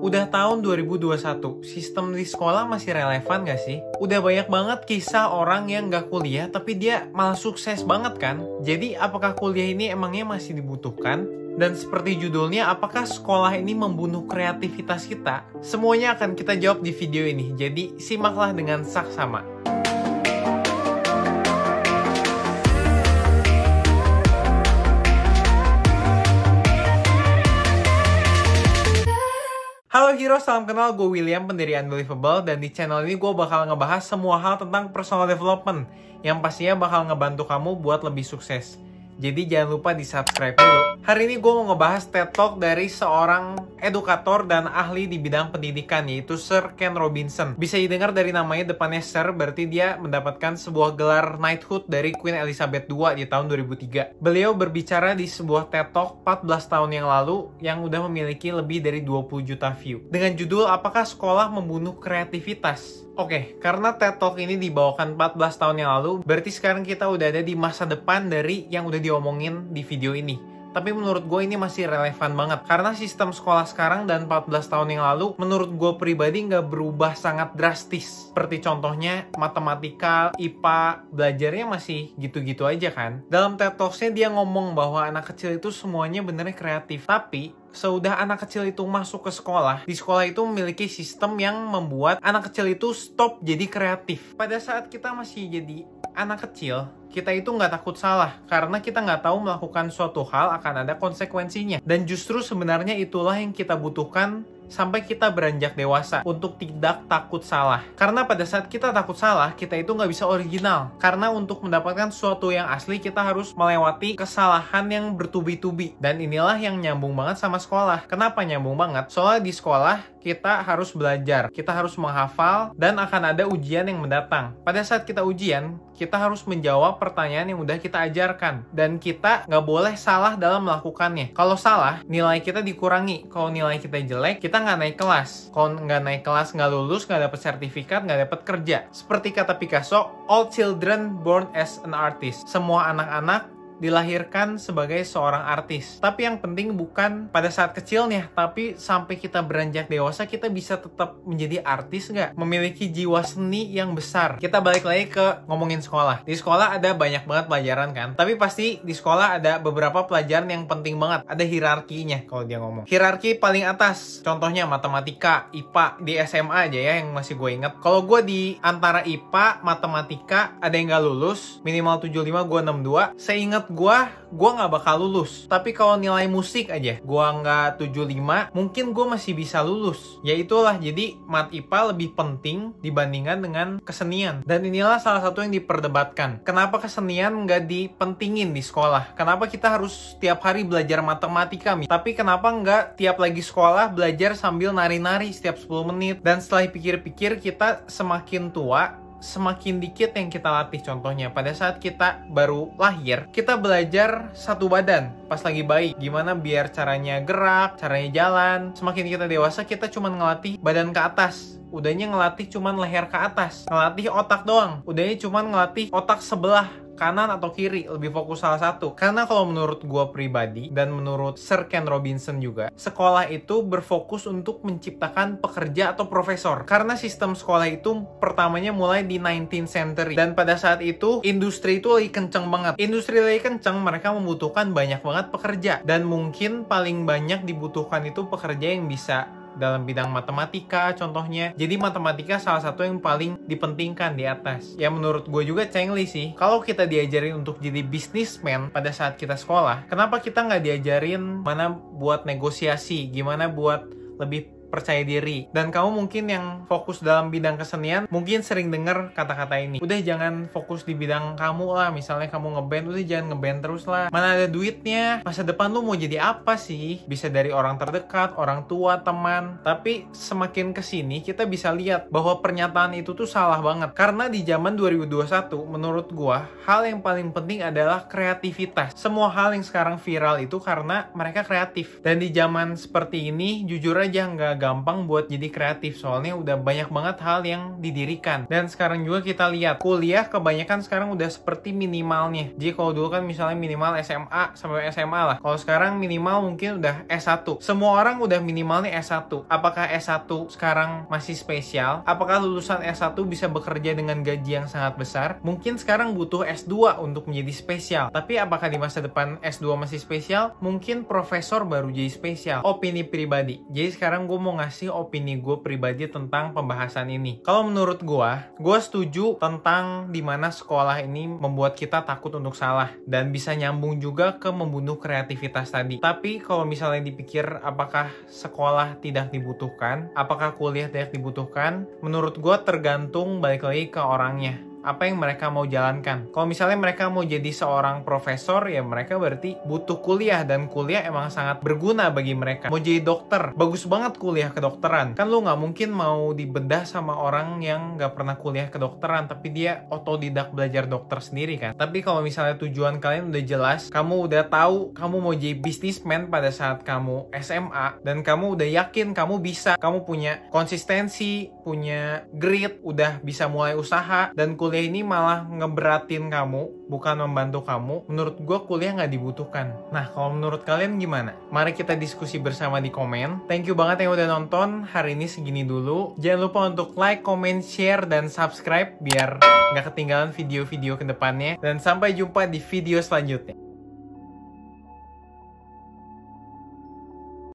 Udah tahun 2021, sistem di sekolah masih relevan gak sih? Udah banyak banget kisah orang yang gak kuliah tapi dia malah sukses banget kan? Jadi apakah kuliah ini emangnya masih dibutuhkan? Dan seperti judulnya, apakah sekolah ini membunuh kreativitas kita? Semuanya akan kita jawab di video ini, jadi simaklah dengan saksama. Halo Hero, salam kenal. Gue William, pendiri Unbelievable. Dan di channel ini gue bakal ngebahas semua hal tentang personal development. Yang pastinya bakal ngebantu kamu buat lebih sukses. Jadi jangan lupa di subscribe dulu. Hari ini gue mau ngebahas TED Talk dari seorang edukator dan ahli di bidang pendidikan yaitu Sir Ken Robinson. Bisa didengar dari namanya depannya Sir berarti dia mendapatkan sebuah gelar knighthood dari Queen Elizabeth II di tahun 2003. Beliau berbicara di sebuah TED Talk 14 tahun yang lalu yang udah memiliki lebih dari 20 juta view. Dengan judul Apakah Sekolah Membunuh Kreativitas? Oke, okay, karena TED Talk ini dibawakan 14 tahun yang lalu, berarti sekarang kita udah ada di masa depan dari yang udah diomongin di video ini. Tapi menurut gue ini masih relevan banget. Karena sistem sekolah sekarang dan 14 tahun yang lalu Menurut gue pribadi nggak berubah sangat drastis. Seperti contohnya matematika, IPA, belajarnya masih gitu-gitu aja kan. Dalam TED Talks-nya dia ngomong bahwa anak kecil itu semuanya benernya kreatif. Tapi Seudah anak kecil itu masuk ke sekolah, di sekolah itu memiliki sistem yang membuat anak kecil itu stop jadi kreatif. Pada saat kita masih jadi anak kecil, kita itu nggak takut salah karena kita nggak tahu melakukan suatu hal akan ada konsekuensinya. Dan justru sebenarnya itulah yang kita butuhkan sampai kita beranjak dewasa untuk tidak takut salah. Karena pada saat kita takut salah, kita itu nggak bisa original. Karena untuk mendapatkan sesuatu yang asli, kita harus melewati kesalahan yang bertubi-tubi. Dan inilah yang nyambung banget sama sekolah. Kenapa nyambung banget? Soalnya di sekolah, kita harus belajar, kita harus menghafal, dan akan ada ujian yang mendatang. Pada saat kita ujian, kita harus menjawab pertanyaan yang udah kita ajarkan. Dan kita nggak boleh salah dalam melakukannya. Kalau salah, nilai kita dikurangi. Kalau nilai kita jelek, kita nggak naik kelas. Kalau nggak naik kelas, nggak lulus, nggak dapet sertifikat, nggak dapet kerja. Seperti kata Picasso, all children born as an artist. Semua anak-anak dilahirkan sebagai seorang artis. Tapi yang penting bukan pada saat kecilnya, tapi sampai kita beranjak dewasa kita bisa tetap menjadi artis nggak? Memiliki jiwa seni yang besar. Kita balik lagi ke ngomongin sekolah. Di sekolah ada banyak banget pelajaran kan, tapi pasti di sekolah ada beberapa pelajaran yang penting banget. Ada hierarkinya kalau dia ngomong. Hierarki paling atas, contohnya matematika, IPA di SMA aja ya yang masih gue inget. Kalau gue di antara IPA, matematika ada yang nggak lulus, minimal 75 gue 62. Seingat gue, gue nggak bakal lulus. Tapi kalau nilai musik aja, gue nggak 75, mungkin gue masih bisa lulus. Ya itulah, jadi mat IPA lebih penting dibandingkan dengan kesenian. Dan inilah salah satu yang diperdebatkan. Kenapa kesenian nggak dipentingin di sekolah? Kenapa kita harus tiap hari belajar matematika? Tapi kenapa nggak tiap lagi sekolah belajar sambil nari-nari setiap 10 menit? Dan setelah pikir-pikir, kita semakin tua, semakin dikit yang kita latih. Contohnya pada saat kita baru lahir kita belajar satu badan pas lagi bayi. Gimana biar caranya gerak caranya jalan. Semakin kita dewasa kita cuma ngelatih badan ke atas. Udahnya ngelatih cuman leher ke atas. Ngelatih otak doang. Udahnya cuman ngelatih otak sebelah kanan atau kiri lebih fokus salah satu. Karena kalau menurut gue pribadi dan menurut Sir Ken Robinson juga sekolah itu berfokus untuk menciptakan pekerja atau profesor. Karena sistem sekolah itu pertamanya mulai di 19th century. Dan pada saat itu industri itu lagi kenceng banget. Industri lagi kenceng mereka membutuhkan banyak banget pekerja. Dan mungkin paling banyak dibutuhkan itu pekerja yang bisa dalam bidang matematika contohnya. Jadi matematika salah satu yang paling dipentingkan di atas. Ya menurut gue juga cengli sih. Kalau kita diajarin untuk jadi bisnismen pada saat kita sekolah, kenapa kita nggak diajarin mana buat negosiasi, gimana buat lebih percaya diri. Dan kamu mungkin yang fokus dalam bidang kesenian, mungkin sering dengar kata-kata ini. Udah jangan fokus di bidang kamu lah, misalnya kamu ngeband, udah jangan ngeband terus lah. Mana ada duitnya? Masa depan lu mau jadi apa sih? Bisa dari orang terdekat, orang tua, teman. Tapi semakin ke sini kita bisa lihat bahwa pernyataan itu tuh salah banget. Karena di zaman 2021, menurut gua, hal yang paling penting adalah kreativitas. Semua hal yang sekarang viral itu karena mereka kreatif. Dan di zaman seperti ini, jujur aja nggak gampang buat jadi kreatif soalnya udah banyak banget hal yang didirikan. Dan sekarang juga kita lihat kuliah kebanyakan sekarang udah seperti minimalnya. Jadi kalau dulu kan misalnya minimal SMA sampai SMA lah. Kalau sekarang minimal mungkin udah S1. Semua orang udah minimalnya S1. Apakah S1 sekarang masih spesial? Apakah lulusan S1 bisa bekerja dengan gaji yang sangat besar? Mungkin sekarang butuh S2 untuk menjadi spesial. Tapi apakah di masa depan S2 masih spesial? Mungkin profesor baru jadi spesial. Opini pribadi. Jadi sekarang gue mau ngasih opini gue pribadi tentang pembahasan ini. Kalau menurut gue, gue setuju tentang di mana sekolah ini membuat kita takut untuk salah dan bisa nyambung juga ke membunuh kreativitas tadi. Tapi kalau misalnya dipikir apakah sekolah tidak dibutuhkan, apakah kuliah tidak dibutuhkan, menurut gue tergantung balik lagi ke orangnya apa yang mereka mau jalankan. Kalau misalnya mereka mau jadi seorang profesor, ya mereka berarti butuh kuliah dan kuliah emang sangat berguna bagi mereka. Mau jadi dokter, bagus banget kuliah kedokteran. Kan lu nggak mungkin mau dibedah sama orang yang nggak pernah kuliah kedokteran, tapi dia otodidak belajar dokter sendiri kan. Tapi kalau misalnya tujuan kalian udah jelas, kamu udah tahu kamu mau jadi bisnismen pada saat kamu SMA dan kamu udah yakin kamu bisa, kamu punya konsistensi, punya grit, udah bisa mulai usaha dan kuliah kuliah ini malah ngeberatin kamu, bukan membantu kamu, menurut gue kuliah nggak dibutuhkan. Nah, kalau menurut kalian gimana? Mari kita diskusi bersama di komen. Thank you banget yang udah nonton. Hari ini segini dulu. Jangan lupa untuk like, comment, share, dan subscribe biar nggak ketinggalan video-video ke depannya. Dan sampai jumpa di video selanjutnya.